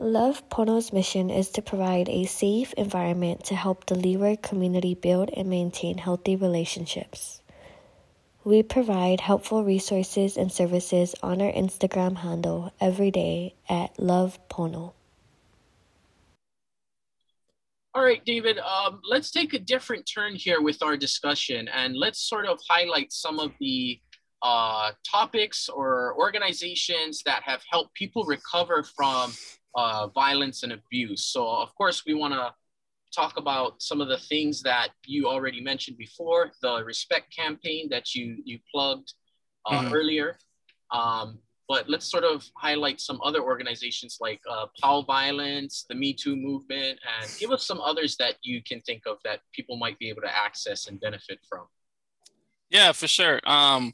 Love Pono's mission is to provide a safe environment to help the Leeward community build and maintain healthy relationships. We provide helpful resources and services on our Instagram handle every day at Love Pono. All right, David, um, let's take a different turn here with our discussion and let's sort of highlight some of the uh, topics or organizations that have helped people recover from uh, violence and abuse. So, of course, we want to talk about some of the things that you already mentioned before the respect campaign that you you plugged uh, mm-hmm. earlier um, but let's sort of highlight some other organizations like uh, Pal Violence, the Me Too movement, and give us some others that you can think of that people might be able to access and benefit from. Yeah, for sure. Um,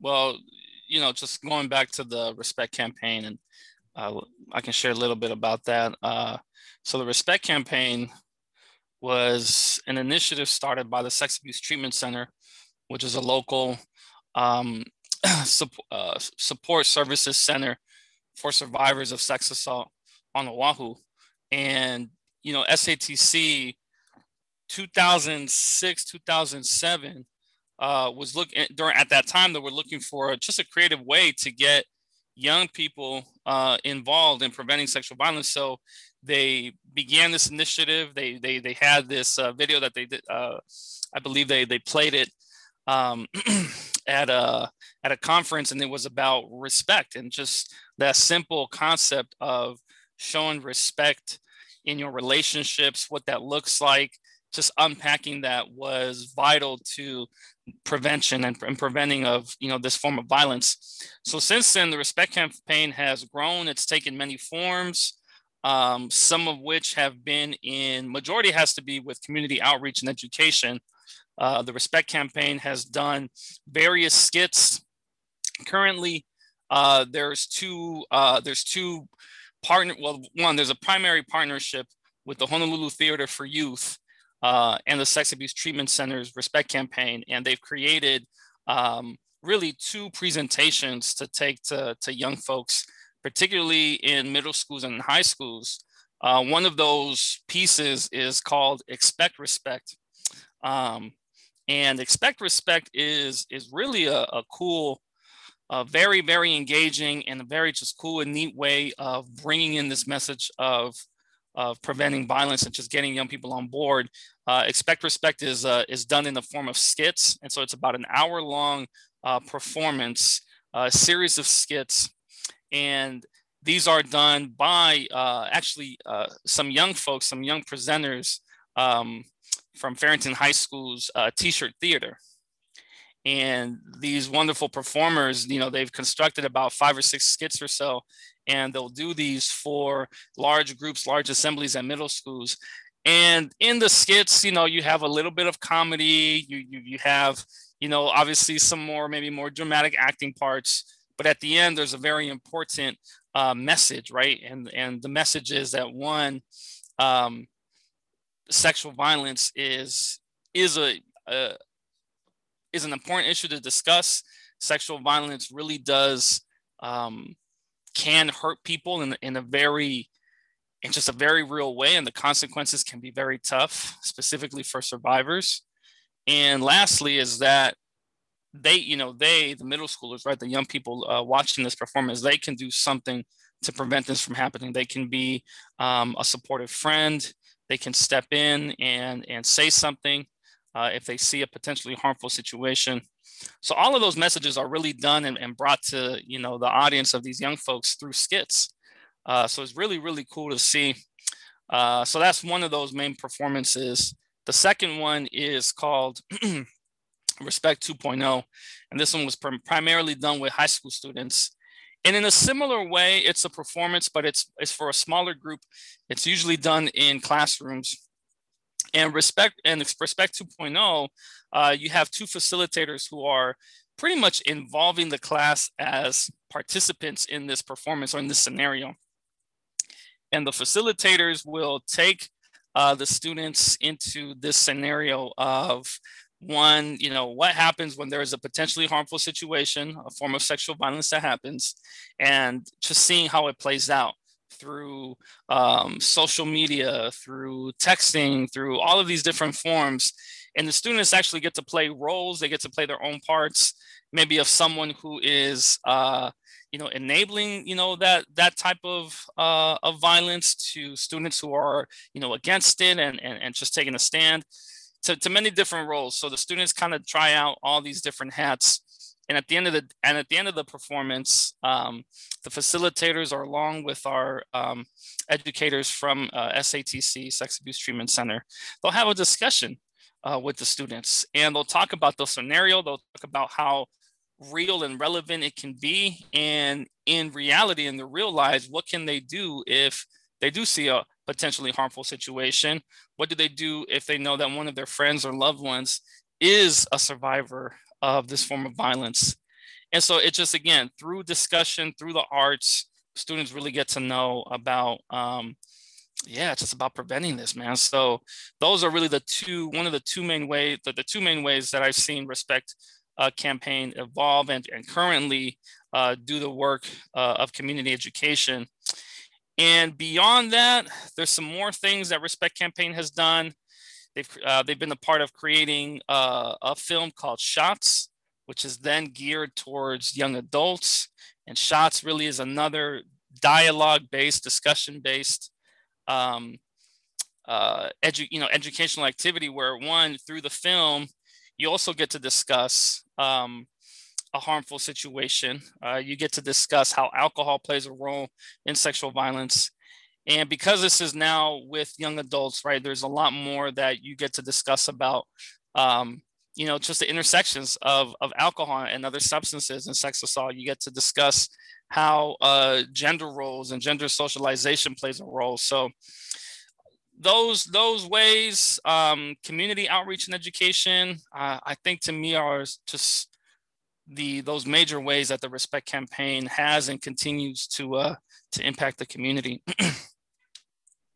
well, you know, just going back to the Respect campaign, and uh, I can share a little bit about that. Uh, so, the Respect campaign was an initiative started by the Sex Abuse Treatment Center, which is a local um, uh, support services center for survivors of sex assault on Oahu. And, you know, SATC 2006, 2007 uh, was looking during at that time they were looking for just a creative way to get young people uh, involved in preventing sexual violence. So they began this initiative. They they they had this uh, video that they did. Uh, I believe they they played it um, at a at a conference, and it was about respect and just that simple concept of showing respect in your relationships, what that looks like. Just unpacking that was vital to prevention and, and preventing of you know this form of violence. So since then, the respect campaign has grown. It's taken many forms. Um, some of which have been in majority has to be with community outreach and education uh, the Respect Campaign has done various skits. Currently, uh, there's two uh, there's two partner. Well, one there's a primary partnership with the Honolulu Theater for Youth uh, and the Sex Abuse Treatment Center's Respect Campaign, and they've created um, really two presentations to take to, to young folks, particularly in middle schools and high schools. Uh, one of those pieces is called Expect Respect. Um, and expect respect is is really a, a cool a very very engaging and a very just cool and neat way of bringing in this message of of preventing violence and just getting young people on board uh, expect respect is uh, is done in the form of skits and so it's about an hour long uh, performance a series of skits and these are done by uh, actually uh, some young folks some young presenters um, from Farrington High School's uh, T-shirt theater. And these wonderful performers, you know, they've constructed about five or six skits or so, and they'll do these for large groups, large assemblies at middle schools. And in the skits, you know, you have a little bit of comedy, you you, you have, you know, obviously some more maybe more dramatic acting parts, but at the end, there's a very important uh, message, right? And and the message is that one, um, sexual violence is is a, a is an important issue to discuss. Sexual violence really does um, can hurt people in, in a very in just a very real way, and the consequences can be very tough, specifically for survivors. And lastly, is that they, you know, they, the middle schoolers, right, the young people uh, watching this performance, they can do something to prevent this from happening. They can be um, a supportive friend they can step in and, and say something uh, if they see a potentially harmful situation. So all of those messages are really done and, and brought to you know the audience of these young folks through skits. Uh, so it's really really cool to see. Uh, so that's one of those main performances. The second one is called Respect 2.0, and this one was prim- primarily done with high school students. And in a similar way, it's a performance, but it's it's for a smaller group. It's usually done in classrooms. And respect and respect 2.0, uh, you have two facilitators who are pretty much involving the class as participants in this performance or in this scenario. And the facilitators will take uh, the students into this scenario of one, you know, what happens when there is a potentially harmful situation, a form of sexual violence that happens, and just seeing how it plays out. Through um, social media, through texting, through all of these different forms. And the students actually get to play roles, they get to play their own parts, maybe of someone who is, uh, you know, enabling, you know, that that type of uh, of violence to students who are, you know, against it and, and, and just taking a stand to, to many different roles. So the students kind of try out all these different hats and at the end of the and at the end of the performance um, the facilitators are along with our um, educators from uh, satc sex abuse treatment center they'll have a discussion uh, with the students and they'll talk about the scenario they'll talk about how real and relevant it can be and in reality in the real lives what can they do if they do see a potentially harmful situation? What do they do if they know that one of their friends or loved ones is a survivor of this form of violence. And so it just, again, through discussion, through the arts, students really get to know about, um, yeah, it's just about preventing this, man. So those are really the two, one of the two main ways, the, the two main ways that I've seen Respect uh, campaign evolve and, and currently uh, do the work uh, of community education. And beyond that, there's some more things that Respect Campaign has done. They've, uh, they've been a part of creating uh, a film called Shots, which is then geared towards young adults. And Shots really is another dialogue based, discussion based um, uh, edu- you know, educational activity where one, through the film, you also get to discuss um, a harmful situation. Uh, you get to discuss how alcohol plays a role in sexual violence. And because this is now with young adults, right, there's a lot more that you get to discuss about, um, you know, just the intersections of, of alcohol and other substances and sex assault. You get to discuss how uh, gender roles and gender socialization plays a role. So those those ways, um, community outreach and education, uh, I think to me are just the those major ways that the Respect campaign has and continues to uh, to impact the community.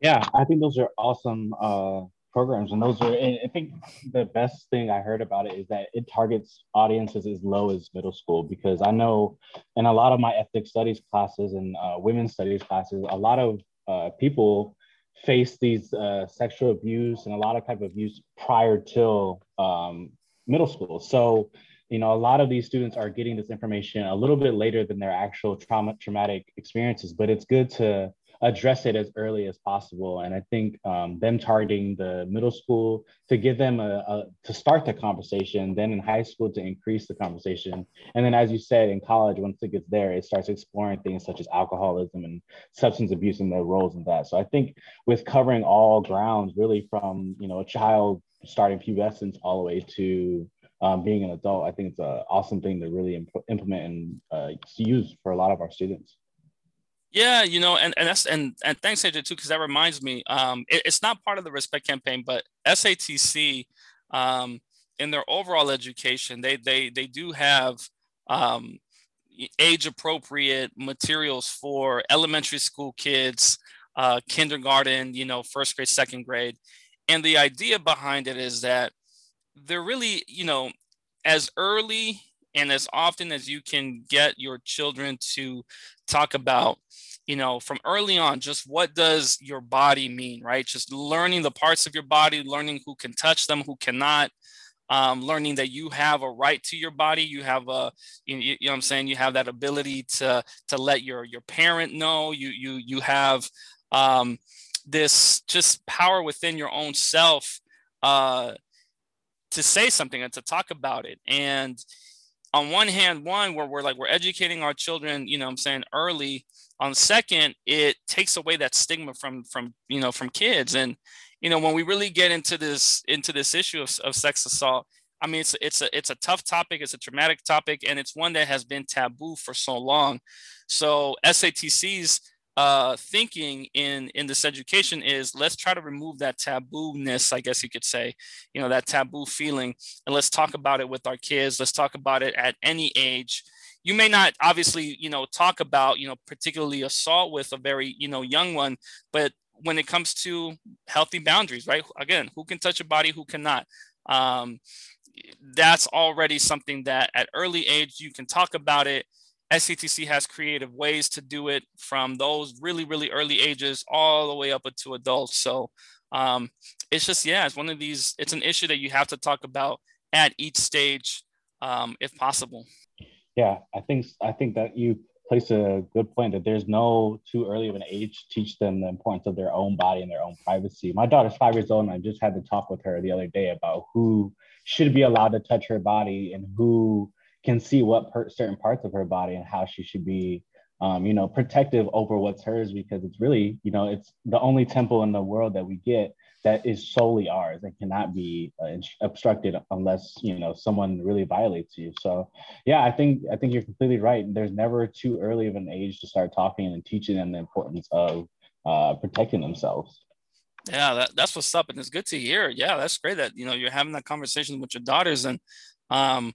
Yeah, I think those are awesome uh, programs, and those are. And I think the best thing I heard about it is that it targets audiences as low as middle school because I know in a lot of my ethnic studies classes and uh, women's studies classes, a lot of uh, people face these uh, sexual abuse and a lot of type of abuse prior till um, middle school. So you know, a lot of these students are getting this information a little bit later than their actual trauma traumatic experiences, but it's good to address it as early as possible. And I think um, them targeting the middle school to give them a, a, to start the conversation, then in high school to increase the conversation, and then as you said in college, once it gets there, it starts exploring things such as alcoholism and substance abuse and their roles in that. So I think with covering all grounds, really from you know a child starting pubescence all the way to um, being an adult, I think it's an awesome thing to really imp- implement and uh, use for a lot of our students. Yeah, you know, and, and that's and and thanks AJ too, because that reminds me, um, it, it's not part of the respect campaign, but SATC, um, in their overall education, they they they do have um, age appropriate materials for elementary school kids, uh, kindergarten, you know, first grade, second grade, and the idea behind it is that they're really, you know, as early and as often as you can get your children to talk about you know from early on just what does your body mean right? Just learning the parts of your body learning who can touch them who cannot um, learning that you have a right to your body. You have a you, you know what i'm saying? You have that ability to to let your your parent know. You you you have um, this just power within your own self uh, to say something and to talk about it. And on one hand, one where we're like we're educating our children, you know, I'm saying early. On second, it takes away that stigma from from you know from kids, and you know when we really get into this into this issue of, of sex assault, I mean it's it's a it's a tough topic, it's a traumatic topic, and it's one that has been taboo for so long. So SATC's uh, thinking in in this education is let's try to remove that taboo-ness, I guess you could say, you know, that taboo feeling, and let's talk about it with our kids. Let's talk about it at any age. You may not obviously, you know, talk about, you know, particularly assault with a very, you know, young one, but when it comes to healthy boundaries, right? Again, who can touch a body, who cannot. Um, that's already something that at early age you can talk about it SATC has creative ways to do it from those really, really early ages all the way up to adults. So um, it's just, yeah, it's one of these, it's an issue that you have to talk about at each stage um, if possible. Yeah, I think, I think that you place a good point that there's no too early of an age to teach them the importance of their own body and their own privacy. My daughter's five years old, and I just had to talk with her the other day about who should be allowed to touch her body and who can see what per- certain parts of her body and how she should be um, you know protective over what's hers because it's really you know it's the only temple in the world that we get that is solely ours and cannot be uh, obstructed unless you know someone really violates you. So yeah i think i think you're completely right. There's never too early of an age to start talking and teaching them the importance of uh, protecting themselves. Yeah that, that's what's up and it's good to hear. Yeah that's great that you know you're having that conversation with your daughters and um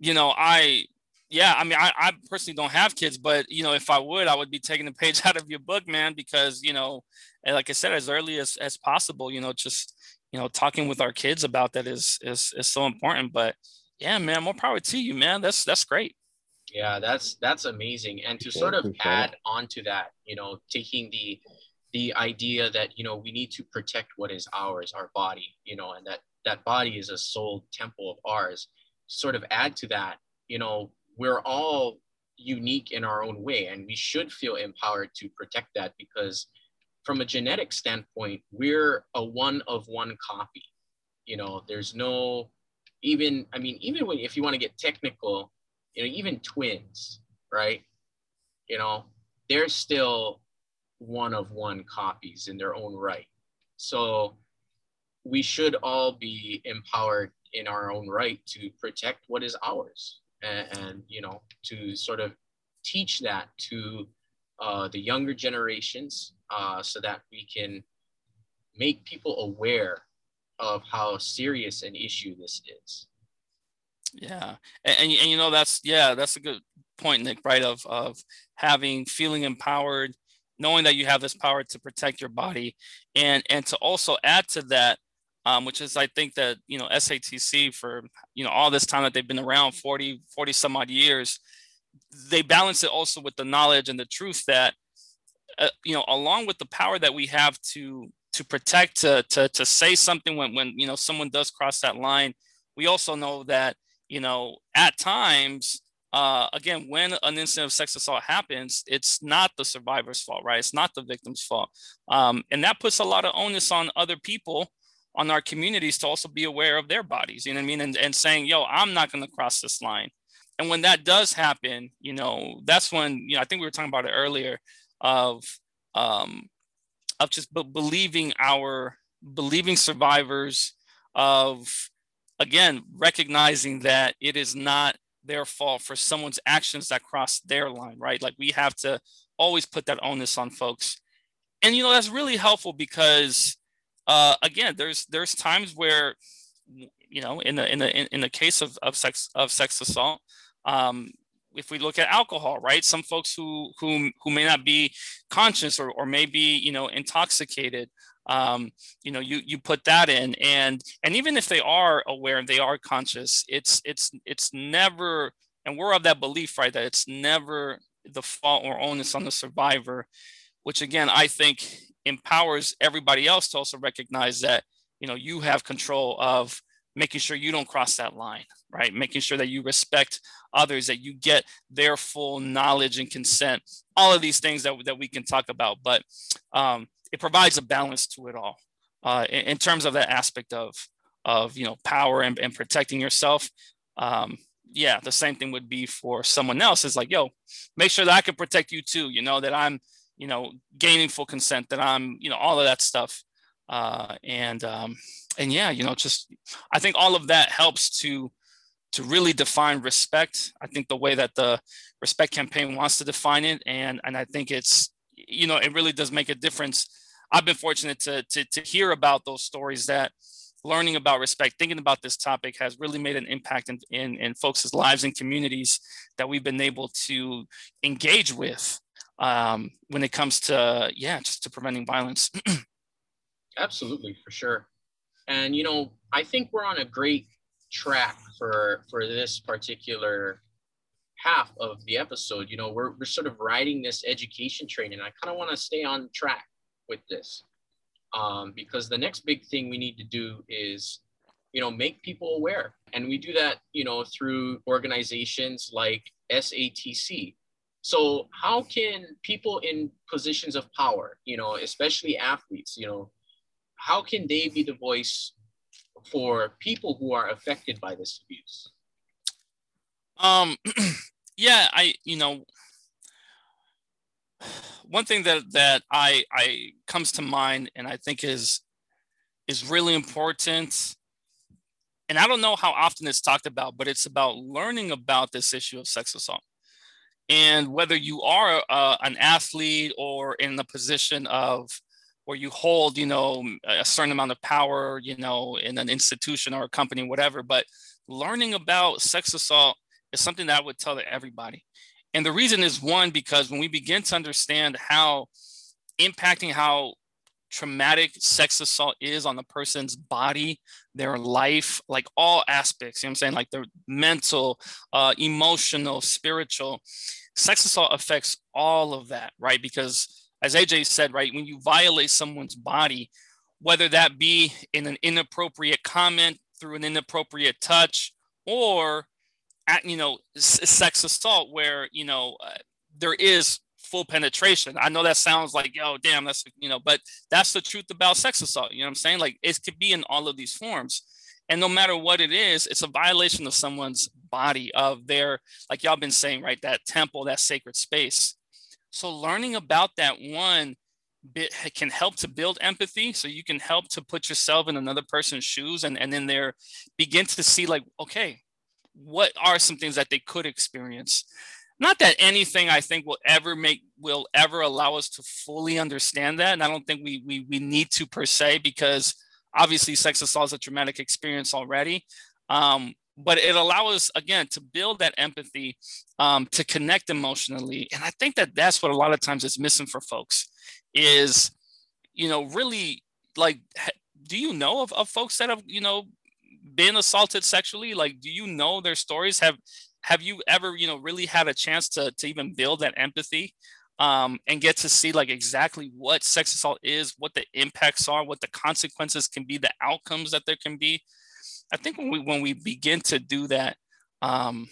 you know, I yeah, I mean, I, I personally don't have kids, but you know, if I would, I would be taking the page out of your book, man, because you know, like I said, as early as, as possible, you know, just you know, talking with our kids about that is is is so important. But yeah, man, more power to you, man. That's that's great. Yeah, that's that's amazing. And to sort of add on to that, you know, taking the the idea that you know we need to protect what is ours, our body, you know, and that that body is a sole temple of ours sort of add to that, you know, we're all unique in our own way, and we should feel empowered to protect that because, from a genetic standpoint, we're a one of one copy. You know, there's no even, I mean, even when if you want to get technical, you know, even twins, right? You know, they're still one of one copies in their own right. So we should all be empowered in our own right to protect what is ours. And, and you know to sort of teach that to uh, the younger generations uh, so that we can make people aware of how serious an issue this is. Yeah. And, and, and you know that's yeah that's a good point nick right of of having feeling empowered knowing that you have this power to protect your body and and to also add to that um, which is I think that you know SATC for you know all this time that they've been around 40 40 some odd years they balance it also with the knowledge and the truth that uh, you know along with the power that we have to to protect to to, to say something when when you know someone does cross that line we also know that you know at times uh, again, when an incident of sex assault happens, it's not the survivor's fault, right? It's not the victim's fault. Um, and that puts a lot of onus on other people on our communities to also be aware of their bodies, you know what I mean? And, and saying, yo, I'm not going to cross this line. And when that does happen, you know, that's when, you know, I think we were talking about it earlier of, um, of just b- believing our, believing survivors of, again, recognizing that it is not their fault for someone's actions that cross their line, right? Like we have to always put that onus on folks. And, you know, that's really helpful because uh, again, there's there's times where you know in the in the in the case of, of sex of sex assault um, if we look at alcohol right some folks who who who may not be conscious or, or may be you know intoxicated um, you know you you put that in. And and even if they are aware and they are conscious it's it's it's never and we're of that belief right that it's never the fault or onus on the survivor which again i think empowers everybody else to also recognize that you know you have control of making sure you don't cross that line right? Making sure that you respect others that you get their full knowledge and consent all of these things that, that we can talk about. But um, it provides a balance to it all uh, in, in, terms of that aspect of of you know power and, and protecting yourself. Um, yeah the same thing would be for someone else. Is like yo make sure that i can protect you too you know that i'm you know, gaining full consent, that I'm, you know, all of that stuff. Uh, and um, and yeah, you know, just I think all of that helps to to really define respect. I think the way that the respect campaign wants to define it, and and I think it's you know it really does make a difference. I've been fortunate to to, to hear about those stories that learning about respect, thinking about this topic has really made an impact in, in, in folks' lives and communities that we've been able to engage with um, when it comes to yeah just to preventing violence. Absolutely for sure. And you know i think we're on a great track for for this particular half of the episode, you know, we're, we're sort of riding this education train, and I kind of want to stay on track with this um, because the next big thing we need to do is, you know, make people aware, and we do that, you know, through organizations like SATC. So how can people in positions of power, you know, especially athletes, you know, how can they be the voice for people who are affected by this abuse? Um, yeah, I, you know, one thing that that I I comes to mind and I think is is really important and I don't know how often it's talked about, but it's about learning about this issue of sex assault. And whether you are uh, an athlete or in the position of where you hold, you know, a certain amount of power, you know, in an institution or a company, whatever, but learning about sex assault is something that I would tell to everybody. And the reason is one, because when we begin to understand how impacting how traumatic sex assault is on the person's body, their life, like all aspects, you know I'm saying? Like their mental, uh, emotional, spiritual. Sex assault affects all of that, right? Because as AJ said, right, when you violate someone's body, whether that be in an inappropriate comment through an inappropriate touch or at, you know, sex assault where, you know, uh, there is full penetration. I know that sounds like, oh, damn, that's, you know, but that's the truth about sex assault. You know what I'm saying? Like it could be in all of these forms. And no matter what it is, it's a violation of someone's body, of their, like y'all been saying, right? That temple, that sacred space. So learning about that one bit can help to build empathy. So you can help to put yourself in another person's shoes and, and then there begin to see like, okay, what are some things that they could experience? Not that anything I think will ever make will ever allow us to fully understand that. And I don't think we we, we need to per se because obviously sex assault is a traumatic experience already. Um, but it allows us again to build that empathy um, to connect emotionally and i think that that's what a lot of times is missing for folks is you know really like do you know of, of folks that have you know been assaulted sexually like do you know their stories have have you ever you know really had a chance to to even build that empathy um, and get to see like exactly what sex assault is what the impacts are what the consequences can be the outcomes that there can be I think when we when we begin to do that um,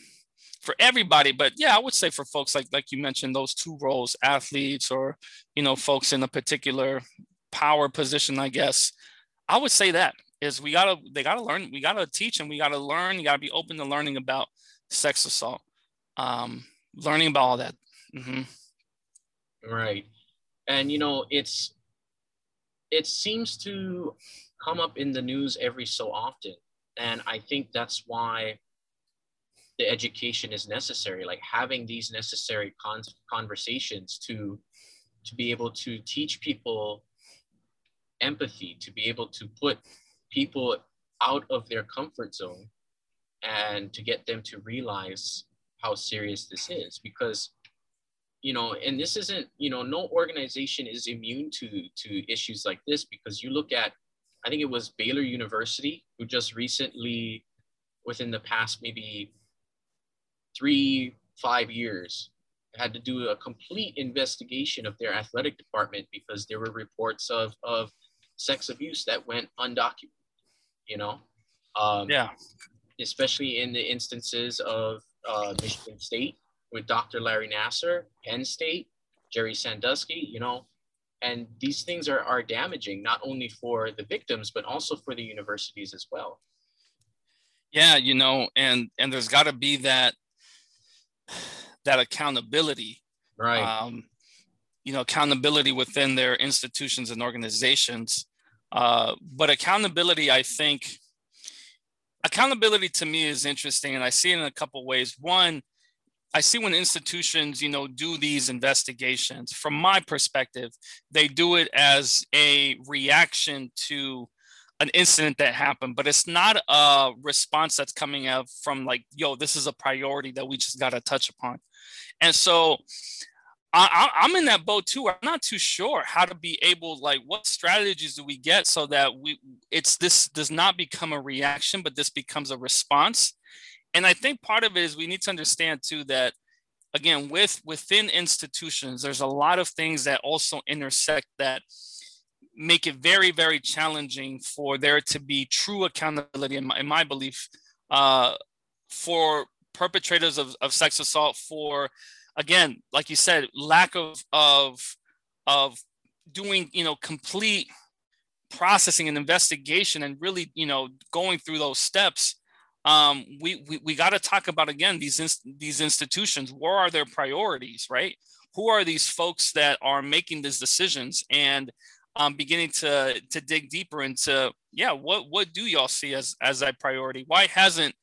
for everybody, but yeah, I would say for folks like like you mentioned, those two roles, athletes or you know folks in a particular power position, I guess, I would say that is we gotta they gotta learn, we gotta teach and we gotta learn. You gotta be open to learning about sex assault, um, learning about all that. Mm-hmm. Right, and you know it's it seems to come up in the news every so often. And I think that's why the education is necessary, like having these necessary con- conversations to to be able to teach people empathy, to be able to put people out of their comfort zone and to get them to realize how serious this is. Because you know and this isn't you know no organization is immune to to issues like this because you look at I think it was Baylor University who just recently, within the past maybe three, five years, had to do a complete investigation of their athletic department because there were reports of, of sex abuse that went undocumented, you know? Um, yeah. Especially in the instances of uh, Michigan State with Dr. Larry Nassar, Penn State, Jerry Sandusky, you know, and these things are, are damaging not only for the victims but also for the universities as well. Yeah you know and and there's got to be that that accountability. Right. Um, you know accountability within their institutions and organizations. Uh, but accountability i think accountability to me is interesting and i see it in a couple ways. One I see when institutions, you know, do these investigations, from my perspective, they do it as a reaction to an incident that happened, but it's not a response that's coming out from like, yo, this is a priority that we just got to touch upon. And so I, am in that boat too. I'm not too sure how to be able, like, what strategies do we get so that we, it's this does not become a reaction, but this becomes a response and I think part of it is we need to understand too that again with within institutions there's a lot of things that also intersect that make it very very challenging for there to be true accountability in my, in my belief uh, for perpetrators of, of sex assault for again like you said lack of of of doing you know complete processing and investigation and really you know going through those steps um, we we, we got to talk about again these these institutions. Where are their priorities right? Who are these folks that are making these decisions and um, beginning to to dig deeper into yeah what what do y'all see as as a priority? Why hasn't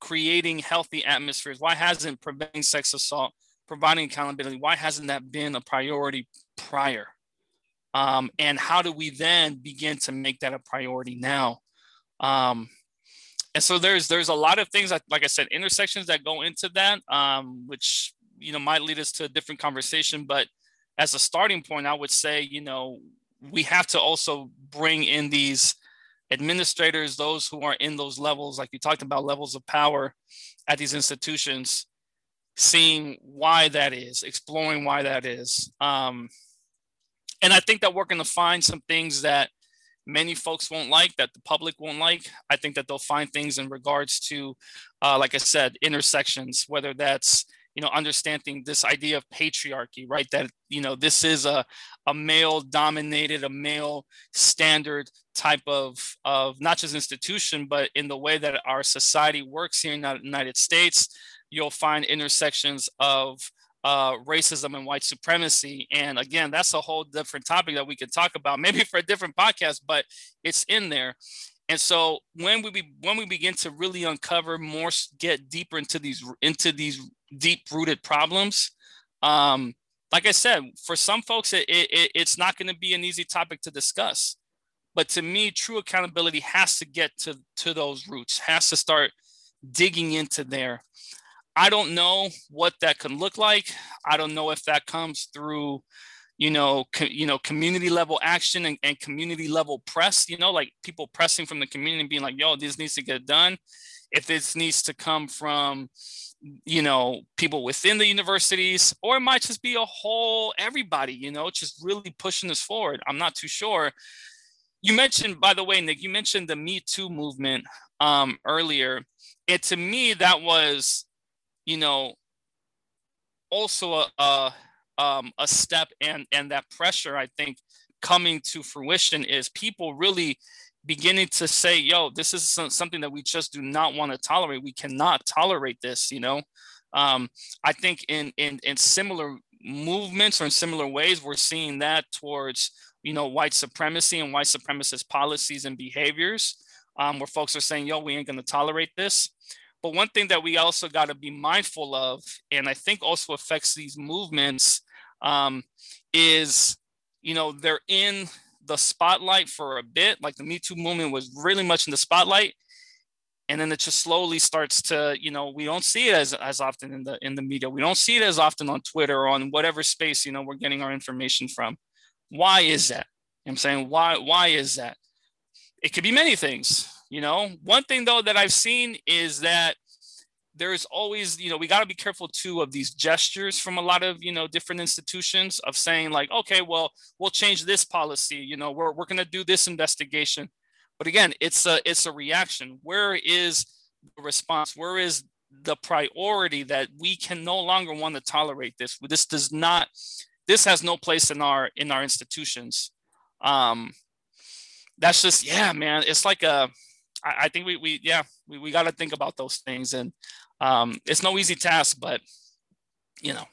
creating healthy atmospheres why hasn't preventing sex assault providing accountability why hasn't that been a priority prior? Um, and how do we then begin to make that a priority now? Um, and so there's there's a lot of things that, like i said intersections that go into that um, which you know might lead us to a different conversation. But as a starting point i would say you know we have to also bring in these administrators those who are in those levels like you talked about levels of power at these institutions seeing why that is exploring why that is. Um, and i think that we're going to find some things that many folks won't like, that the public won't like. I think that they'll find things in regards to, uh, like I said, intersections, whether that's you know understanding this idea of patriarchy right that you know this is a, a male dominated a male standard type of of not just institution but in the way that our society works here in the united states you'll find intersections of uh, racism and white supremacy. And again, that's a whole different topic that we could talk about, maybe for a different podcast, but it's in there. And so when we be, when we begin to really uncover more, get deeper into these into these deep rooted problems, um, like I said, for some folks, it, it, it's not going to be an easy topic to discuss. But to me, true accountability has to get to to those roots, has to start digging into there. I don't know what that could look like. I don't know if that comes through, you know, co- you know, community level action and, and community level press. You know, like people pressing from the community being like, "Yo, this needs to get done." If this needs to come from, you know, people within the universities, or it might just be a whole everybody. You know, just really pushing this forward. I'm not too sure. You mentioned, by the way, Nick. You mentioned the Me Too movement um, earlier. And to me, that was you know, also a, a, um, a step and and that pressure I think coming to fruition is people really beginning to say, "Yo, this is something that we just do not want to tolerate. We cannot tolerate this." You know, um, I think in in in similar movements or in similar ways, we're seeing that towards you know white supremacy and white supremacist policies and behaviors, um, where folks are saying, "Yo, we ain't going to tolerate this." But one thing that we also got to be mindful of, and I think also affects these movements, um, is you know they're in the spotlight for a bit. Like the Me Too movement was really much in the spotlight, and then it just slowly starts to you know we don't see it as as often in the in the media. We don't see it as often on Twitter or on whatever space you know we're getting our information from. Why is that? I'm saying why why is that? It could be many things you know, one thing though that I've seen is that there's always, you know, we got to be careful too of these gestures from a lot of, you know, different institutions of saying like, okay, well, we'll change this policy, you know, we're, we're going to do this investigation. But again, it's a it's a reaction. Where is the response? Where is the priority that we can no longer want to tolerate this? This does not. This has no place in our in our institutions. Um, that's just yeah, man. It's like a I, I think we, we yeah we, we got to think about those things and um, it's no easy task but you know.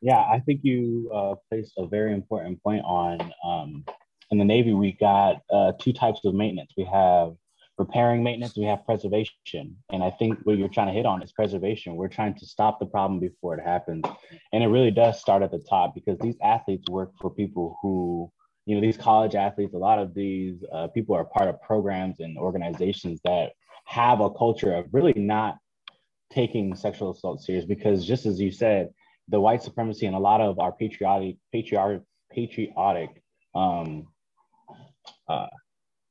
Yeah i think you uh, placed a very important point on um, in the navy we got uh, two types of maintenance. We have repairing maintenance we have preservation. And i think what you're trying to hit on is preservation. We're trying to stop the problem before it happens. And it really does start at the top because these athletes work for people who you know, these college athletes, a lot of these uh, people are part of programs and organizations that have a culture of really not taking sexual assault serious because just as you said, the white supremacy and a lot of our patriotic, patriotic, patriotic, um, uh,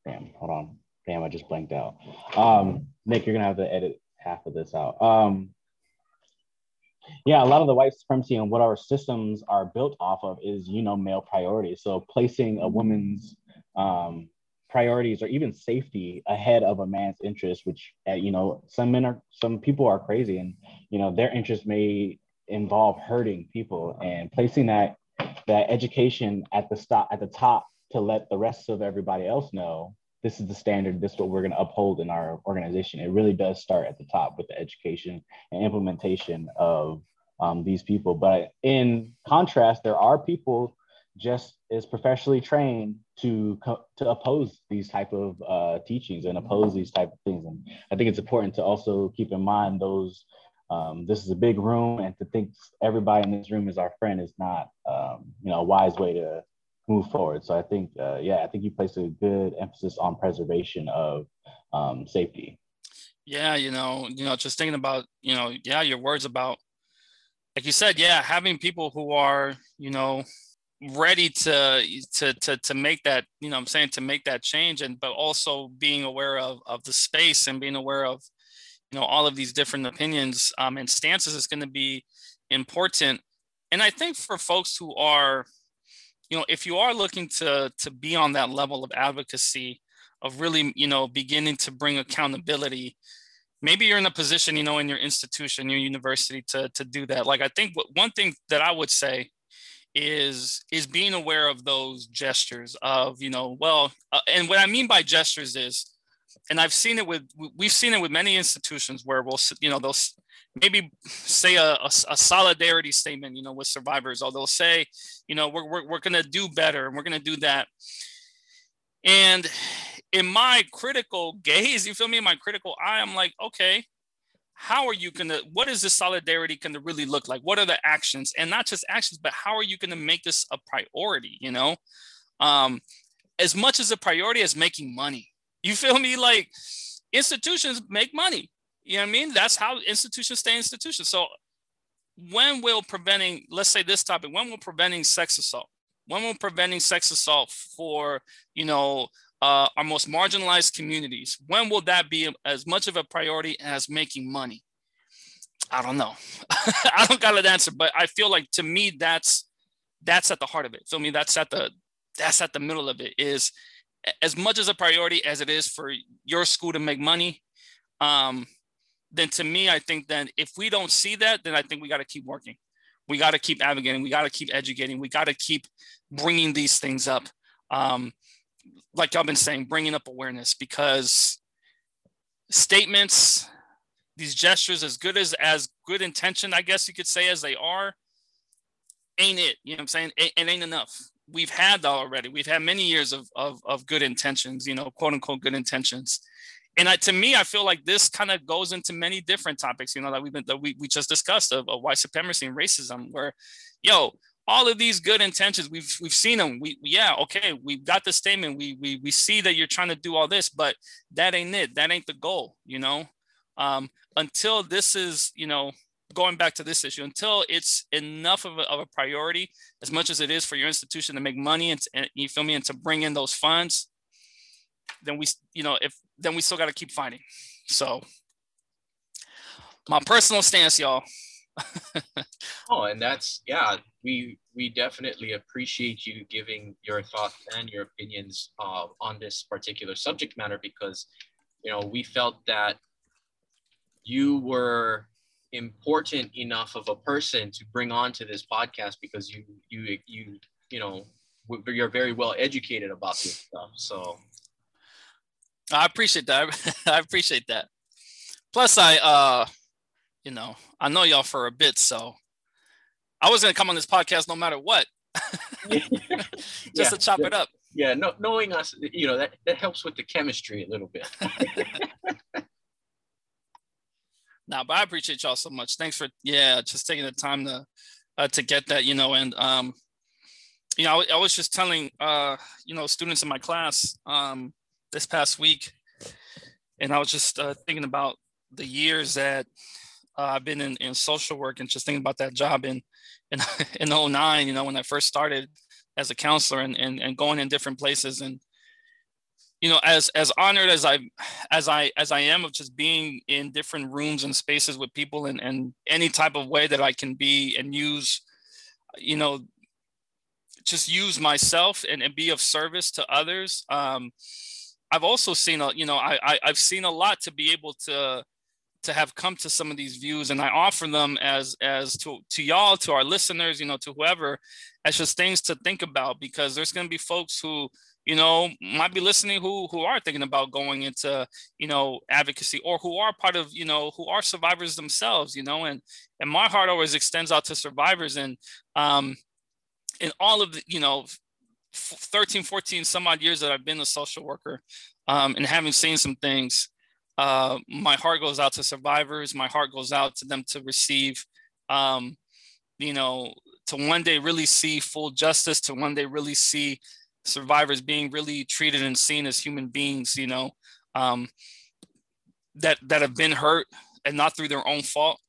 damn, hold on, damn, I just blanked out. Um, Nick, you're gonna have to edit half of this out. Um, yeah, a lot of the white supremacy and what our systems are built off of is, you know, male priorities. So placing a woman's um, priorities or even safety ahead of a man's interest, which, uh, you know, some men are, some people are crazy and, you know, their interest may involve hurting people and placing that, that education at the stop, at the top to let the rest of everybody else know this is the standard, this is what we're going to uphold in our organization. It really does start at the top with the education and implementation of um, these people. But in contrast, there are people just as professionally trained to to oppose these type of uh, teachings and oppose these type of things. And I think it's important to also keep in mind those. Um, this is a big room, and to think everybody in this room is our friend is not, um, you know, a wise way to move forward. So I think, uh, yeah, I think you placed a good emphasis on preservation of um, safety. Yeah, you know, you know, just thinking about, you know, yeah, your words about, like you said, yeah, having people who are, you know, ready to to to to make that, you know, I'm saying to make that change, and but also being aware of of the space and being aware of, you know, all of these different opinions um, and stances is going to be important. And I think for folks who are you know, if you are looking to to be on that level of advocacy, of really, you know, beginning to bring accountability, maybe you're in a position, you know, in your institution, your university to to do that. Like I think what, one thing that I would say is is being aware of those gestures of, you know, well, uh, and what I mean by gestures is and I've seen it with we've seen it with many institutions where we'll you know they'll maybe say a, a, a, solidarity statement, you know, with survivors, or they'll say, you know, we're, we're, we're going to do better and we're going to do that. And in my critical gaze, you feel me, in my critical eye, I'm like, okay, how are you going to, what is this solidarity going to really look like? What are the actions? And not just actions, but how are you going to make this a priority, you know? Um, as much as a priority as making money. You feel me? Like institutions make money you know what I mean? That's how institutions stay institutions. So when will preventing, let's say this topic, when will preventing sex assault? When will preventing sex assault for, you know, uh, our most marginalized communities, when will that be as much of a priority as making money? I don't know. I don't got an answer, but I feel like to me that's that's at the heart of it. Feel me? That's at the that's at the middle of it. Is as much as a priority as it is for your school to make money. Um, then to me, I think then if we don't see that, then I think we got to keep working. We got to keep advocating. We got to keep educating. We got to keep bringing these things up. Um, like I've been saying, bringing up awareness because statements, these gestures, as good as as good intention, I guess you could say, as they are, ain't it. You know what I'm saying? It, it ain't enough. We've had that already. We've had many years of, of, of good intentions, you know, quote unquote good intentions and I, to me, I feel like this kind of goes into many different topics, you know, that we've been that we, we just discussed of, of white supremacy and racism, where, yo, all of these good intentions, we've we've seen them. We yeah, okay, we've got the statement. We we we see that you're trying to do all this, but that ain't it. That ain't the goal, you know. Um, until this is, you know, going back to this issue, until it's enough of a, of a priority, as much as it is for your institution to make money and, and you feel me, and to bring in those funds, then we, you know, if then we still got to keep fighting. So, my personal stance, y'all. oh, and that's yeah, we we definitely appreciate you giving your thoughts and your opinions uh, on this particular subject matter because you know we felt that you were important enough of a person to bring on to this podcast because you you you you know you're very well educated about this stuff so I appreciate that. I appreciate that. Plus, I, uh, you know, I know y'all for a bit, so I was gonna come on this podcast no matter what, just yeah, to chop yeah, it up. Yeah, no, knowing us, you know, that that helps with the chemistry a little bit. now, but I appreciate y'all so much. Thanks for yeah, just taking the time to uh, to get that, you know, and um, you know, I, I was just telling uh, you know, students in my class um this past week, and I was just uh, thinking about the years that uh, I've been in, in social work and just thinking about that job in in in 09, you know, when I first started as a counselor and, and, and going in different places. And you know as as honored as i as i as i am of just being in different rooms and spaces with people and and any type of way that i can be and use you know just use myself and, and be of service to others um i've also seen a you know I, I i've seen a lot to be able to to have come to some of these views and i offer them as as to to y'all to our listeners you know to whoever as just things to think about because there's going to be folks who you know might be listening who who are thinking about going into you know advocacy or who are part of you know who are survivors themselves you know and and my heart always extends out to survivors and um in all of the you know 13 14 some odd years that i've been a social worker um and having seen some things uh, my heart goes out to survivors. My heart goes out to them to receive, um, you know, to one day really see full justice, to one day really see survivors being really treated and seen as human beings, you know, um, that that have been hurt and not through their own fault,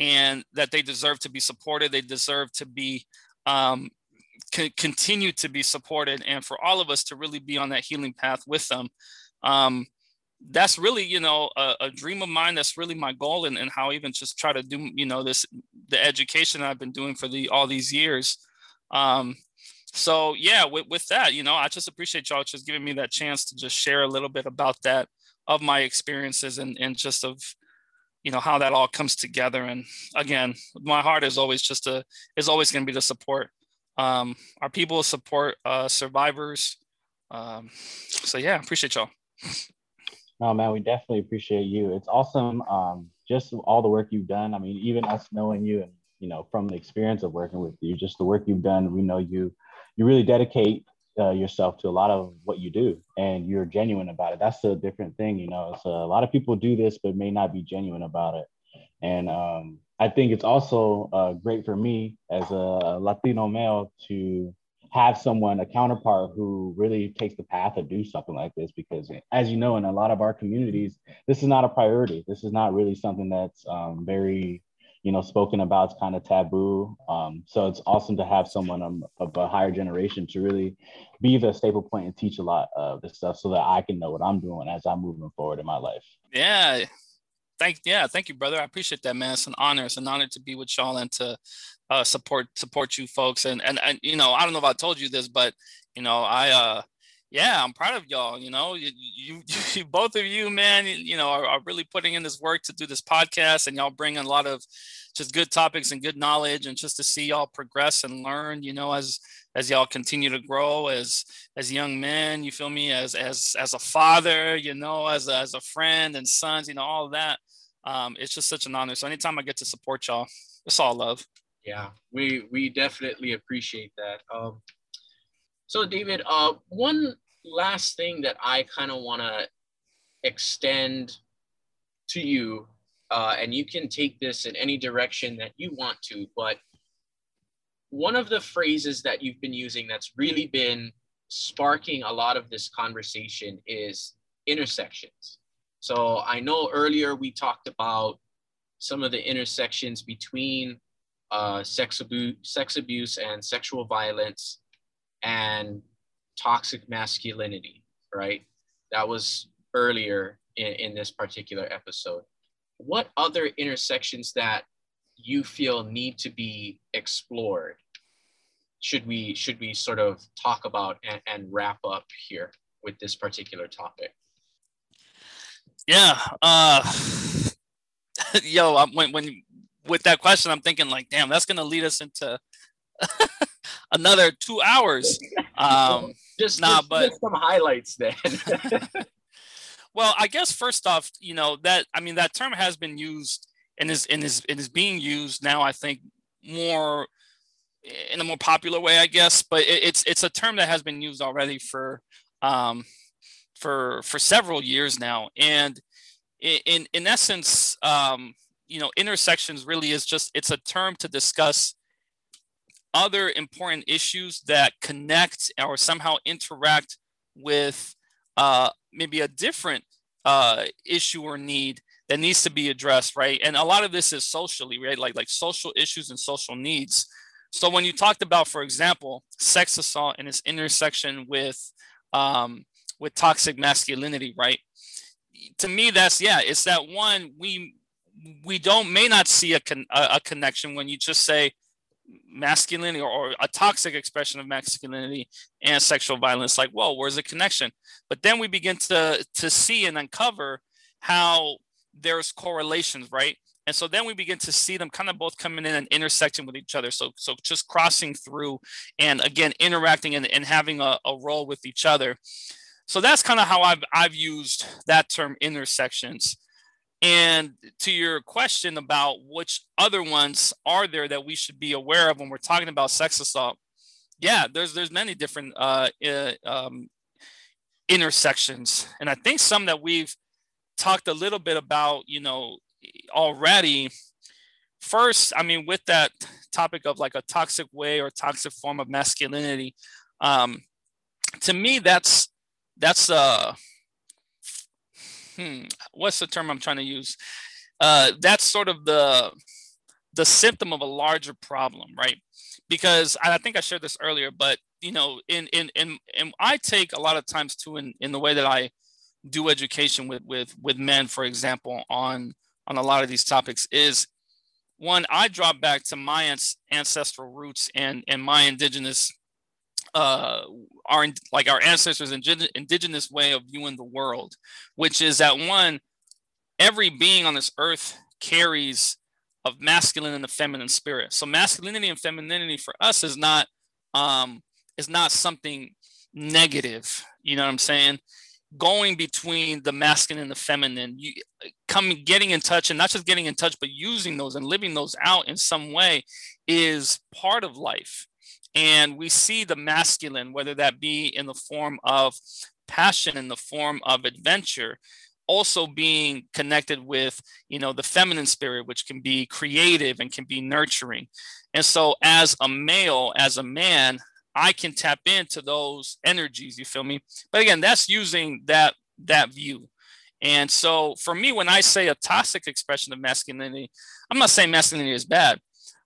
and that they deserve to be supported. They deserve to be um, continue to be supported, and for all of us to really be on that healing path with them. Um, that's really you know a, a, dream of mine. That's really my goal and, and how I even just try to do you know this the education i've been doing for the all these years. Um so yeah with, with that you know i just appreciate y'all just giving me that chance to just share a little bit about that of my experiences and and just of you know how that all comes together. And again my heart is always just a is always going to be to support um our people support uh survivors um so yeah appreciate y'all no, man, we definitely appreciate you. It's awesome. Um, just all the work you've done. I mean, even us knowing you and you know from the experience of working with you, just the work you've done. We know you. You really dedicate uh, yourself to a lot of what you do, and you're genuine about it. That's a different thing, you know. So a lot of people do this, but may not be genuine about it. And um, I think it's also uh, great for me as a Latino male to have someone, a counterpart who really takes the path to do something like this. Because as you know, in a lot of our communities, this is not a priority. This is not really something that's um, very, you know, spoken about. It's kind of taboo. Um, so it's awesome to have someone um, of a higher generation to really be the staple point and teach a lot of this stuff so that I can know what I'm doing as I'm moving forward in my life. Yeah. Thank yeah, thank you, brother. I appreciate that, man. It's an honor. It's an honor to be with y'all and to uh, support support you folks. And, and and you know, I don't know if I told you this, but you know, I uh yeah, I'm proud of y'all. You know, you, you, you both of you, man, you know, are, are, really putting in this work to do this podcast, and y'all bring a lot of just good topics and good knowledge, and just to see y'all progress and learn. You know, as as y'all continue to grow as as young men, you feel me, as as as a father, you know, as a, as a friend and sons, you know, all that. Um, it's just such an honor. So anytime I get to support y'all, it's all love. Yeah, we we definitely appreciate that. Um, so David, uh, one last thing that I kind of want to extend to you, uh, and you can take this in any direction that you want to, but one of the phrases that you've been using that's really been sparking a lot of this conversation is intersections. So I know earlier we talked about some of the intersections between uh, sex, abuse, sex abuse and sexual violence and toxic masculinity, right? That was earlier in, in this particular episode. What other intersections that you feel need to be explored should we should we sort of talk about and, and wrap up here with this particular topic? Yeah. Uh, yo, I when when with that question, I'm thinking like, damn, that's gonna lead us into another two hours. Um, just nah, just, but just some highlights then. well, I guess first off, you know that I mean that term has been used and is and is and is being used now. I think more in a more popular way, I guess. But it, it's it's a term that has been used already for um, for for several years now, and in in essence, um, you know, intersections really is just it's a term to discuss other important issues that connect or somehow interact with uh, maybe a different uh, issue or need that needs to be addressed, right? And a lot of this is socially, right? Like like social issues and social needs. So when you talked about, for example, sex assault and its intersection with um, with toxic masculinity, right? To me, that's yeah, it's that one we we don't may not see a con, a, a connection when you just say masculinity or, or, a toxic expression of masculinity and sexual violence like whoa where's the connection? But then we begin to to see and uncover how there's correlations right? And so then we begin to see them kind of both coming in and intersecting with each other. So so just crossing through and again interacting and, and having a, a role with each other so that's kind of how I've, I've used that term intersections and to your question about which other ones are there that we should be aware of when we're talking about sex assault, yeah, there's there's many different uh, uh, um, intersections, and I think some that we've talked a little bit about, you know, already. First, I mean, with that topic of like a toxic way or toxic form of masculinity, um, to me, that's that's uh hmm, what's the term I'm trying to use? Uh, that's sort of the the symptom of a larger problem, right? Because I think I shared this earlier, but you know, in in in, in I take a lot of times too in in the way that I do education with with with men, for example, on on a lot of these topics is one I drop back to my ancestral roots and and my indigenous uh, our like our ancestors' indigenous way of viewing the world, which is that one, every being on this earth carries of masculine and the feminine spirit. So masculinity and femininity for us is not um, is not something negative. You know what I'm saying? Going between the masculine and the feminine, you coming getting in touch and not just getting in touch, but using those and living those out in some way is part of life and we see the masculine, whether that be in the form of passion, in the form of adventure, also being connected with you know the feminine spirit which can be creative and can be nurturing. And so as a male as a man i can tap into those energies you feel me? But again that's using that that view. And so for me when i say a toxic expression of masculinity i'm not saying masculinity is bad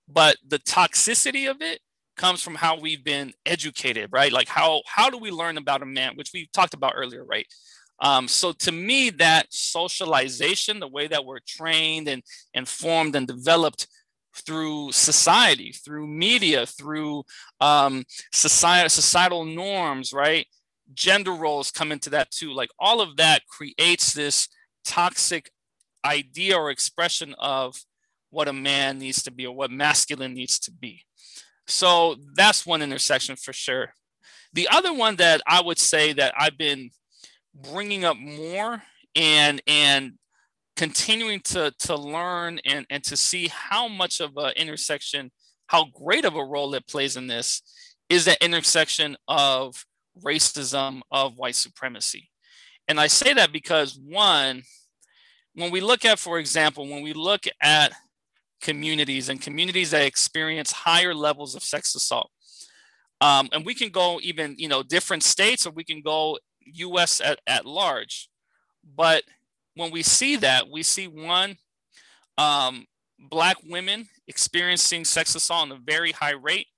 but the toxicity of it comes from how we've been educated, right? Like how how do we learn about a man, which we talked about earlier, right? Um, so to me, that socialization, the way that we're trained and informed and developed through society, through media, through um, society, societal norms, right? Gender roles come into that too. Like all of that creates this toxic idea or expression of what a man needs to be or what masculine needs to be. So that's one intersection for sure. The other one that I would say that I've been bringing up more and and continuing to to learn and and to see how much of an intersection, how great of a role it plays in this, is that intersection of racism of white supremacy. And I say that because one, when we look at, for example, when we look at communities and communities that experience higher levels of sex assault. Um, and we can go even, you know, different states or we can go US at, at large. But when we see that, we see one, um, Black women experiencing sex assault at a very high rate.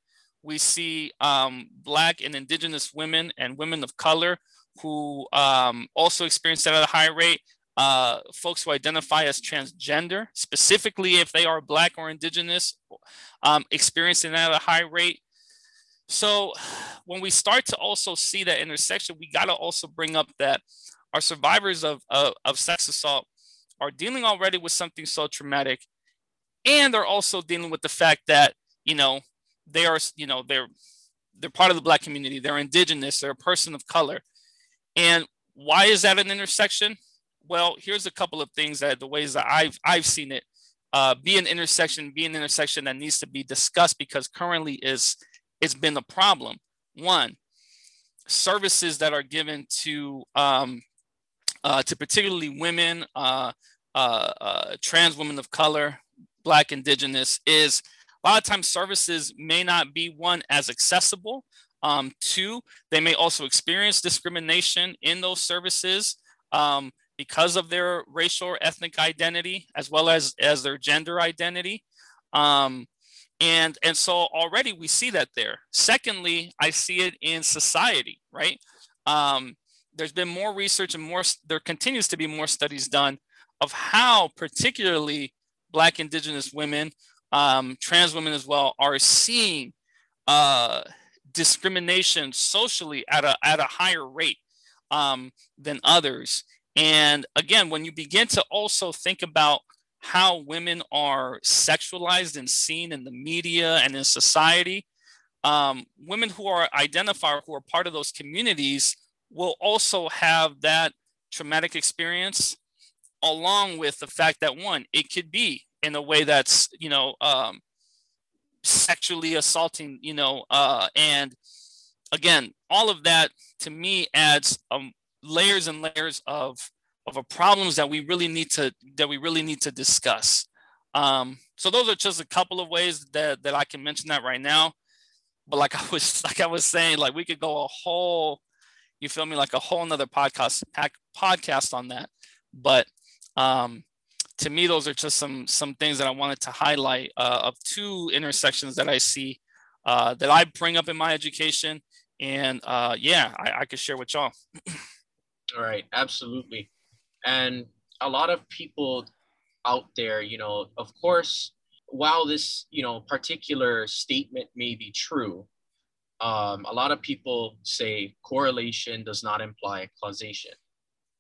We see um, Black and Indigenous women and women of color who um, also experience that at a high rate uh, folks who identify as transgender, specifically if they are Black or Indigenous, um, experiencing that at a high rate. So when we start to also see that intersection, we got to also bring up that our survivors of, of, of sex assault are dealing already with something so traumatic. And they're also dealing with the fact that, you know, they are, you know, they're they're part of the black community, they're indigenous, they're a person of color. And why is that an intersection? Well, here's a couple of things that the ways that I've I've seen it uh, be an intersection, be an intersection that needs to be discussed because currently is it's been a problem. One, services that are given to um, uh, to particularly women, uh, uh, uh, trans women of color, Black, Indigenous, is a lot of times services may not be one as accessible. Um, two, they may also experience discrimination in those services. Um, because of their racial or ethnic identity as well as as their gender identity. Um, and and so already we see that there. Secondly i see it in society right? Um, there's been more research and more there continues to be more studies done of how particularly black indigenous women um, trans women as well are seeing uh, discrimination socially at a, at a higher rate um, than others and again when you begin to also think about how women are sexualized and seen in the media and in society um, women who are identified who are part of those communities will also have that traumatic experience along with the fact that one it could be in a way that's you know um, sexually assaulting you know uh, and again all of that to me adds um, layers and layers of of problems that we really need to that we really need to discuss. Um, so those are just a couple of ways that that i can mention that right now. But like i was like i was saying like we could go a whole you feel me like a whole nother podcast podcast on that. But um to me those are just some some things that i wanted to highlight uh, of two intersections that i see uh, that i bring up in my education. And uh, yeah I, I could share with y'all all right absolutely and a lot of people out there you know of course while this you know particular statement may be true um, a lot of people say correlation does not imply causation,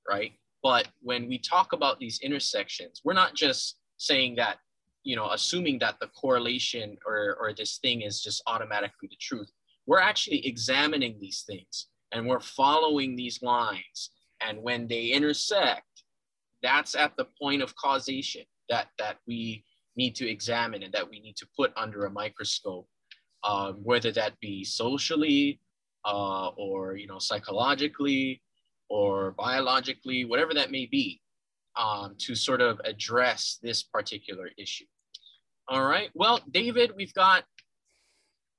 right? But when we talk about these intersections, we're not just saying that, you know, assuming that the correlation or, or this thing is just automatically the truth. We're actually examining these things and we're following these lines. And when they intersect, that's at the point of causation that, that we need to examine and that we need to put under a microscope um, whether that be socially uh, or you know psychologically or biologically, whatever that may be, um, to sort of address this particular issue. All right. Well, David, we've got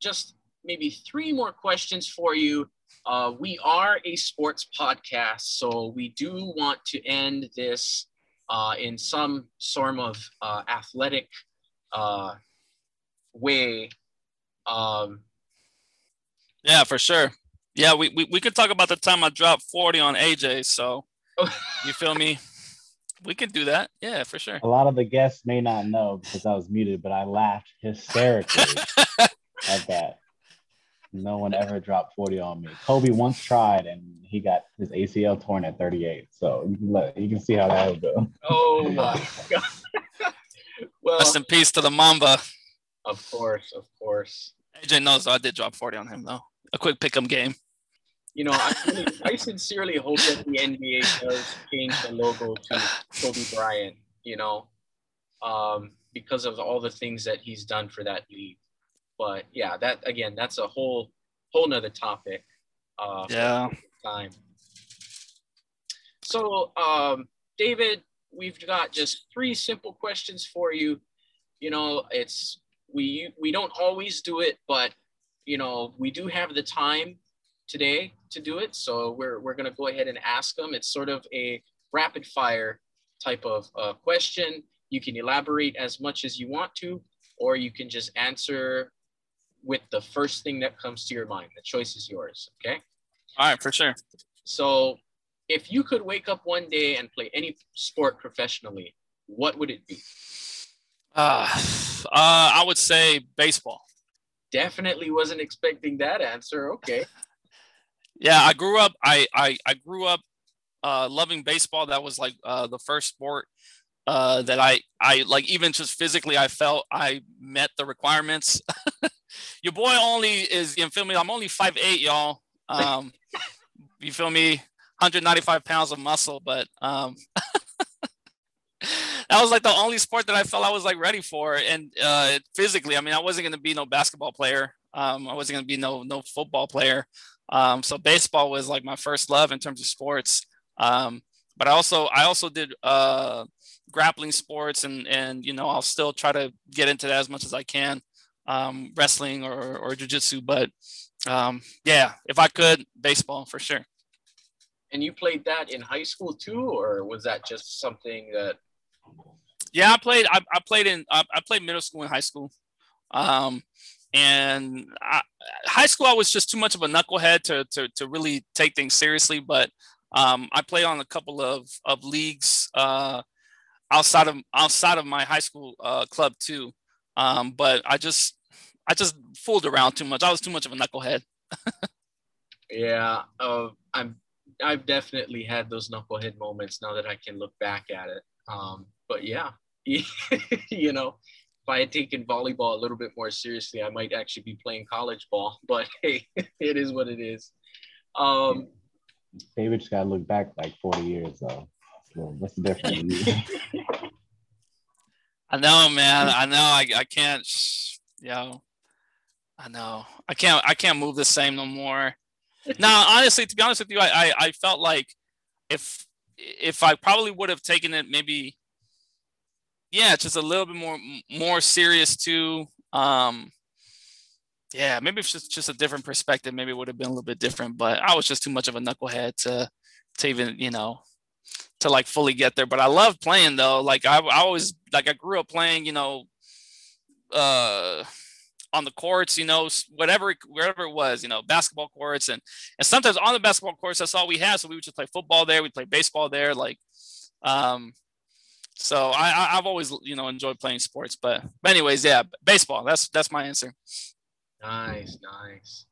just maybe three more questions for you. Uh, we are a sports podcast, so we do want to end this uh, in some sort of uh, athletic uh, way um, yeah, for sure. Yeah, we, we, we could talk about the time I dropped 40 on AJ. So you feel me? We could do that. Yeah, for sure. A lot of the guests may not know because I was muted, but I laughed hysterically at that. No one ever dropped 40 on me. Kobe once tried and he got his ACL torn at 38. So you can, let, you can see how that would go. Oh my God. well, rest in peace to the Mamba. Of course, of course. AJ knows I did drop 40 on him though. A quick pick'em game. You know, I, really, I sincerely hope that the NBA does change the logo to Kobe Bryant, you know, um, because of all the things that he's done for that league. But yeah, that again, that's a whole whole nother topic. Uh, yeah. Time. So, um, David, we've got just three simple questions for you. You know, it's we we don't always do it, but you know we do have the time today to do it. So we're we're gonna go ahead and ask them. It's sort of a rapid fire type of uh, question. You can elaborate as much as you want to, or you can just answer with the first thing that comes to your mind. The choice is yours. Okay. All right, for sure. So, if you could wake up one day and play any sport professionally, what would it be? Uh, uh, I would say baseball. Definitely wasn't expecting that answer. Okay. yeah, I grew up. I I, I grew up uh, loving baseball. That was like uh, the first sport uh, that I I like. Even just physically, I felt I met the requirements. Your boy only is you feel me. I'm only five eight, y'all. Um, you feel me? 195 pounds of muscle, but um, that was like the only sport that I felt I was like ready for. And uh, physically, I mean, I wasn't going to be no basketball player. Um, I wasn't going to be no no football player. Um, so baseball was like my first love in terms of sports. Um, but I also I also did uh, grappling sports, and and you know I'll still try to get into that as much as I can, um, wrestling or or jujitsu. But um, yeah, if I could, baseball for sure. And you played that in high school too, or was that just something that yeah, I played. I, I played in. I, I, played middle school and high school, um, and I, high school I was just too much of a knucklehead to to to really take things seriously. But Um, I play on a couple of of leagues uh, outside of outside of my high school uh, club too. Um, but I just I just fooled around too much. I was too much of a knucklehead. yeah, uh, I'm I've definitely had those knucklehead moments now that I can look back at it. Um, but yeah, you know, if I had taken volleyball a little bit more seriously, I might actually be playing college ball. But hey, it is what it is. Um, David just got to look back like 40 years though. So what's the difference? I know, man. I know. I, I can't. You know, I know. I can't. I can't move the same no more. now, honestly, to be honest with you, I, I, I felt like if if I probably would have taken it maybe, yeah, just a little bit more more serious too. Um, yeah, maybe it's just just a different perspective. Maybe it would have been a little bit different, but I was just too much of a knucklehead to to even you know to like fully get there. But I love playing though. Like I, I always like I grew up playing, you know, uh on the courts, you know, whatever wherever it was, you know, basketball courts and and sometimes on the basketball courts, that's all we had. So we would just play football there, we'd play baseball there, like um so I, I've always you know enjoyed playing sports, but, but anyways, yeah, baseball. That's that's my answer. Nice, nice.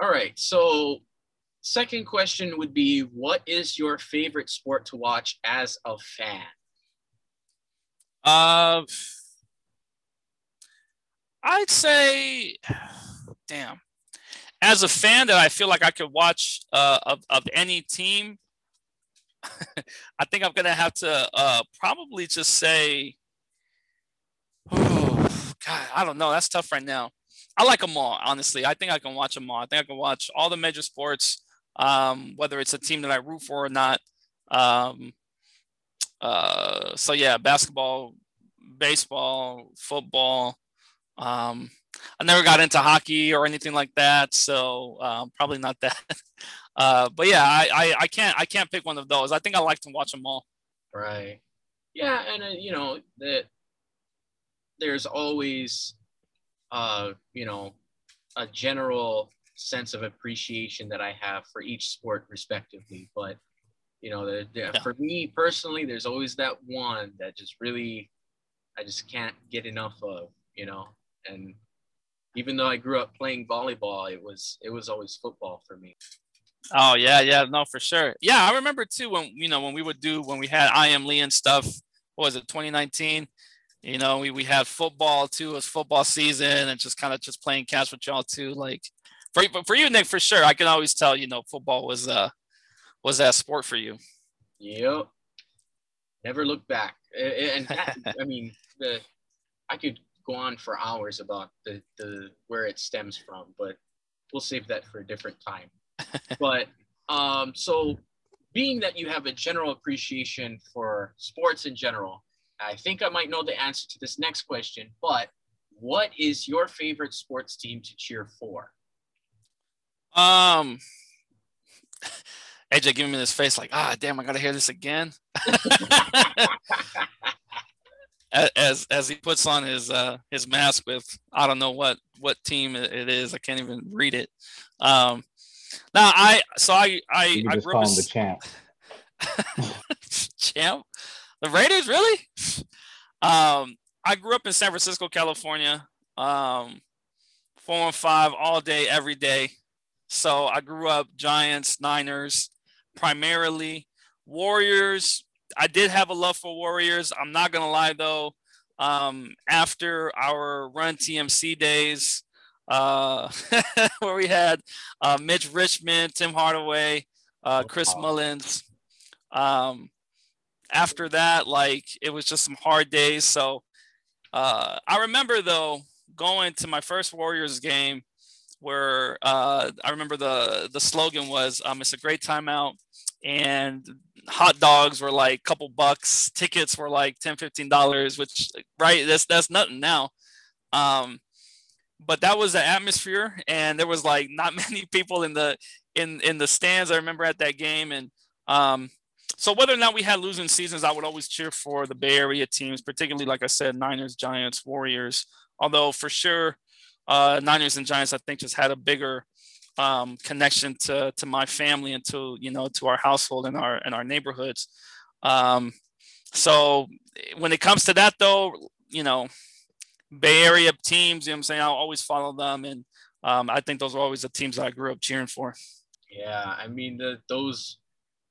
All right. So, second question would be What is your favorite sport to watch as a fan? Uh, I'd say, damn. As a fan that I feel like I could watch uh, of, of any team, I think I'm going to have to uh, probably just say, oh, God, I don't know. That's tough right now. I like them all, honestly. I think I can watch them all. I think I can watch all the major sports, um, whether it's a team that I root for or not. Um, uh, so yeah, basketball, baseball, football. Um, I never got into hockey or anything like that, so um, probably not that. uh, but yeah, I, I, I can't I can't pick one of those. I think I like to watch them all. Right. Yeah, and uh, you know that there's always uh, you know, a general sense of appreciation that I have for each sport respectively. But you know, the, the, yeah. for me personally, there's always that one that just really I just can't get enough of, you know. And even though I grew up playing volleyball, it was it was always football for me. Oh yeah, yeah, no, for sure. Yeah, I remember too when you know when we would do when we had I am Lee and stuff. What was it, 2019? You know, we, we had football too. It was football season and just kind of just playing catch with y'all too. Like for for you, Nick, for sure. I can always tell, you know, football was uh was that sport for you. Yep. Never look back. And that, I mean, the I could go on for hours about the, the where it stems from, but we'll save that for a different time. but um, so being that you have a general appreciation for sports in general, I think I might know the answer to this next question, but what is your favorite sports team to cheer for? Um, AJ giving me this face like, ah, damn, I gotta hear this again. as as he puts on his uh his mask with I don't know what what team it is. I can't even read it. Um, now I so I I you I just call him the champ. champ. The Raiders, really? Um, I grew up in San Francisco, California. Um, four and five all day, every day. So I grew up Giants, Niners, primarily Warriors. I did have a love for Warriors. I'm not gonna lie though. Um, after our Run TMC days, uh, where we had uh, Mitch Richmond, Tim Hardaway, uh, Chris Mullins. Um, after that, like it was just some hard days. So uh, I remember though going to my first Warriors game where uh, I remember the the slogan was um, "It's a great timeout," and hot dogs were like a couple bucks, tickets were like 10 15 dollars, which right that's that's nothing now. Um, but that was the atmosphere, and there was like not many people in the in in the stands. I remember at that game, and um, so whether or not we had losing seasons, I would always cheer for the Bay Area teams, particularly like I said, Niners, Giants, Warriors. Although for sure, uh, Niners and Giants, I think just had a bigger um, connection to to my family and to you know to our household and our and our neighborhoods. Um, so when it comes to that, though, you know, Bay Area teams, you know, I'm saying I'll always follow them, and um, I think those are always the teams that I grew up cheering for. Yeah, I mean the those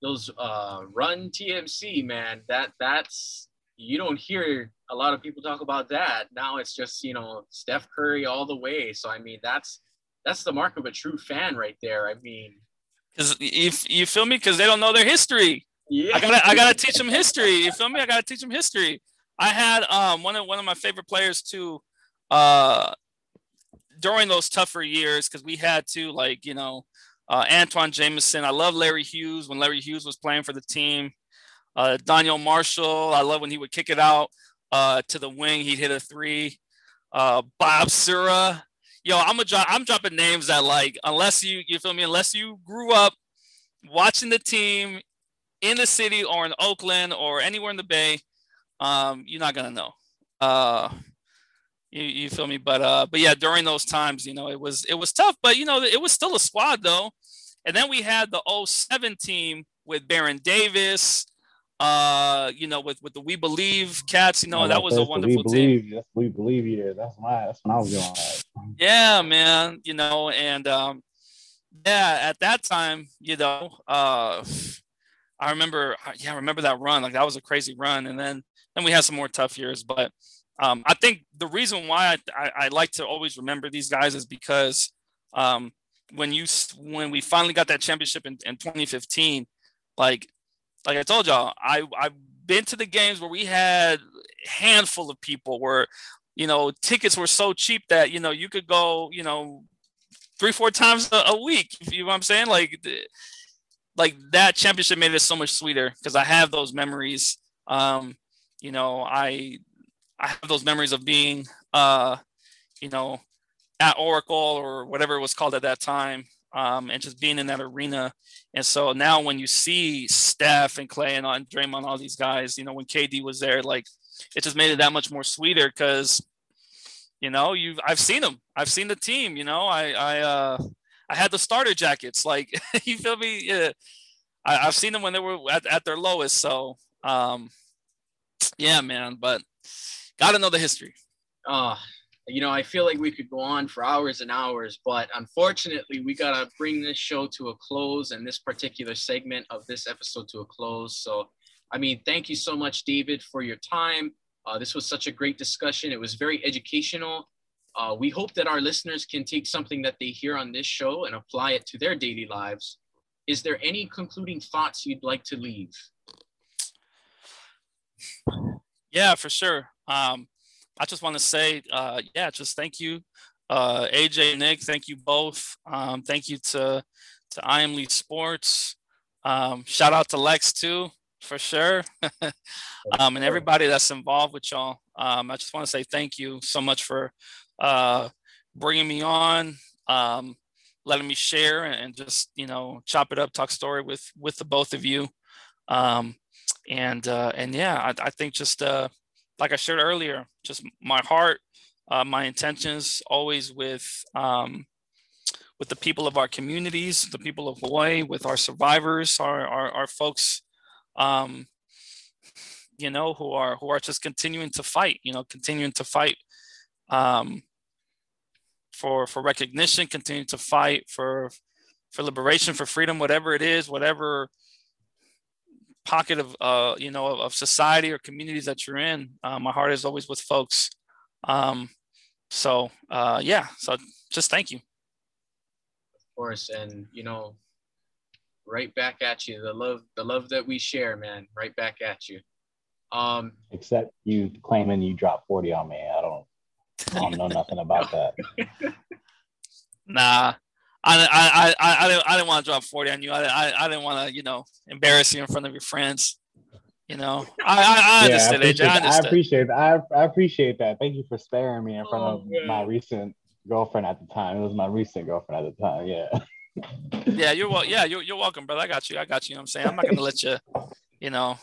those uh, run TMC man, that that's you don't hear a lot of people talk about that. Now it's just you know Steph Curry all the way. So I mean that's that's the mark of a true fan right there. I mean, because if you feel me, because they don't know their history. Yeah, I gotta I gotta teach them history. You feel me? I gotta teach them history. I had um one of one of my favorite players too, uh, during those tougher years because we had to like you know, uh, Antawn Jamison. I love Larry Hughes when Larry Hughes was playing for the team. Uh, Donyell Marshall. I love when he would kick it out uh, to the wing. He'd hit a three. Uh, Bob Sura yo, I'm a drop, I'm dropping names that like unless you you feel me, unless you grew up watching the team in the city or in Oakland or anywhere in the Bay, um, you're not gonna know. Uh, you, you feel me? But uh, but yeah, during those times, you know, it was it was tough, but you know, it was still a squad though. And then we had the 07 team with Baron Davis, uh, you know, with with the We Believe cats, you know, that was a wonderful we believe, team. That's We Believe year. That's my that's when I was going. Yeah, man. You know, and um, yeah, at that time, you know, uh, I remember, yeah, I remember that run. Like that was a crazy run, and then then we had some more tough years. But um, I think the reason why I, I, I like to always remember these guys is because um, when you when we finally got that championship in, in 2015, like like I told y'all, I I've been to the games where we had handful of people where, you know, tickets were so cheap that you know you could go, you know, three four times a, a week. You know what I'm saying? Like, like that championship made it so much sweeter because I have those memories. Um, you know, I I have those memories of being, uh, you know, at Oracle or whatever it was called at that time, um, and just being in that arena. And so now when you see Steph and Clay and, and Draymond, all these guys, you know, when KD was there, like it just made it that much more sweeter because, you know, you've I've seen them. I've seen the team. You know, I I uh, I had the starter jackets. Like you feel me? Yeah. I, have seen them when they were at, at their lowest. So um, yeah, man. But got to know the history. Oh, you know, I feel like we could go on for hours and hours, but unfortunately, we got to bring this show to a close and this particular segment of this episode to a close. So, I mean, thank you so much, David, for your time. Uh, this was such a great discussion. It was very educational. Uh, we hope that our listeners can take something that they hear on this show and apply it to their daily lives. Is there any concluding thoughts you'd like to leave? Yeah, for sure. Um, I just want to say, uh, yeah, just thank you, uh, AJ, Nick. Thank you both. Um, thank you to to I Am Lee Sports. Um, shout out to Lex too, for sure, um, and everybody that's involved with y'all. Um, I just want to say thank you so much for uh, bringing me on, um, letting me share, and just you know chop it up, talk story with with the both of you. Um, and uh, and yeah, I, I think just uh, like I shared earlier, just my heart, uh, my intentions always with um, with the people of our communities, the people of Hawaii, with our survivors, our our, our folks, um, you know, who are who are just continuing to fight, you know, continuing to fight um, for for recognition, continuing to fight for for liberation, for freedom, whatever it is, whatever pocket of uh, you know of, society or communities that you're in. Uh, my heart is always with folks. Um, so uh, yeah, so just thank you. Of course, and you know, right back at you. The love, the love that we share, man. Right back at you. Um, Except you claiming you dropped forty on me. I don't. I don't know nothing about that. nah, I, I, I, I didn't, I didn't want to drop 40 on you. I, I, I didn't want to, you know, embarrass you in front of your friends. You know, I, I, I yeah, understand, I appreciate, AJ, I, I appreciate that. I, I appreciate that. Thank you for sparing me in front oh, of man. my recent girlfriend at the time. It was my recent girlfriend at the time. Yeah. yeah, you're well. Yeah, you're, you're welcome, brother. I got you. I got you. you know I'm saying I'm not gonna let you, you know.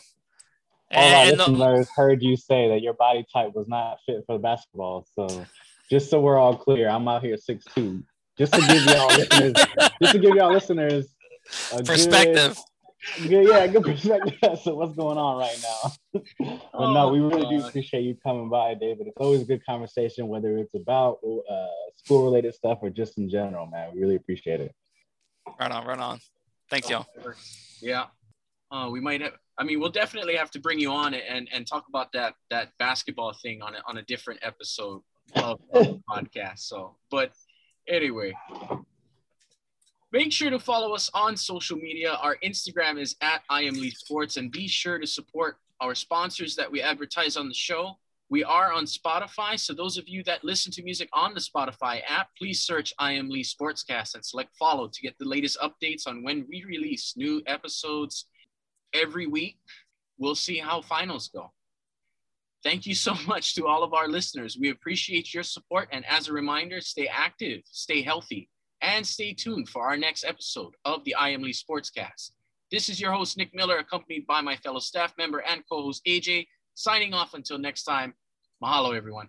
And, All our listeners the, heard you say that your body type was not fit for basketball. So, just so we're all clear, I'm out here six two just to give y'all listeners, just to give y'all listeners perspective. Good, yeah, good perspective. so what's going on right now? but oh, no, we really God. do appreciate you coming by, David. It's always a good conversation, whether it's about uh, school related stuff or just in general, man. We really appreciate it. Right on, right on. Thanks, y'all. Yeah. Uh, we might have. I mean, we'll definitely have to bring you on and and talk about that that basketball thing on a, on a different episode of, of the podcast. So, but anyway, make sure to follow us on social media. Our Instagram is at I am Lee Sports, and be sure to support our sponsors that we advertise on the show. We are on Spotify, so those of you that listen to music on the Spotify app, please search I Am Lee Sportscast and select follow to get the latest updates on when we release new episodes every week. We'll see how finals go. Thank you so much to all of our listeners. We appreciate your support. And as a reminder, stay active, stay healthy, and stay tuned for our next episode of the I Am Lee Sportscast. This is your host, Nick Miller, accompanied by my fellow staff member and co host, AJ, signing off until next time. Mahalo, everyone.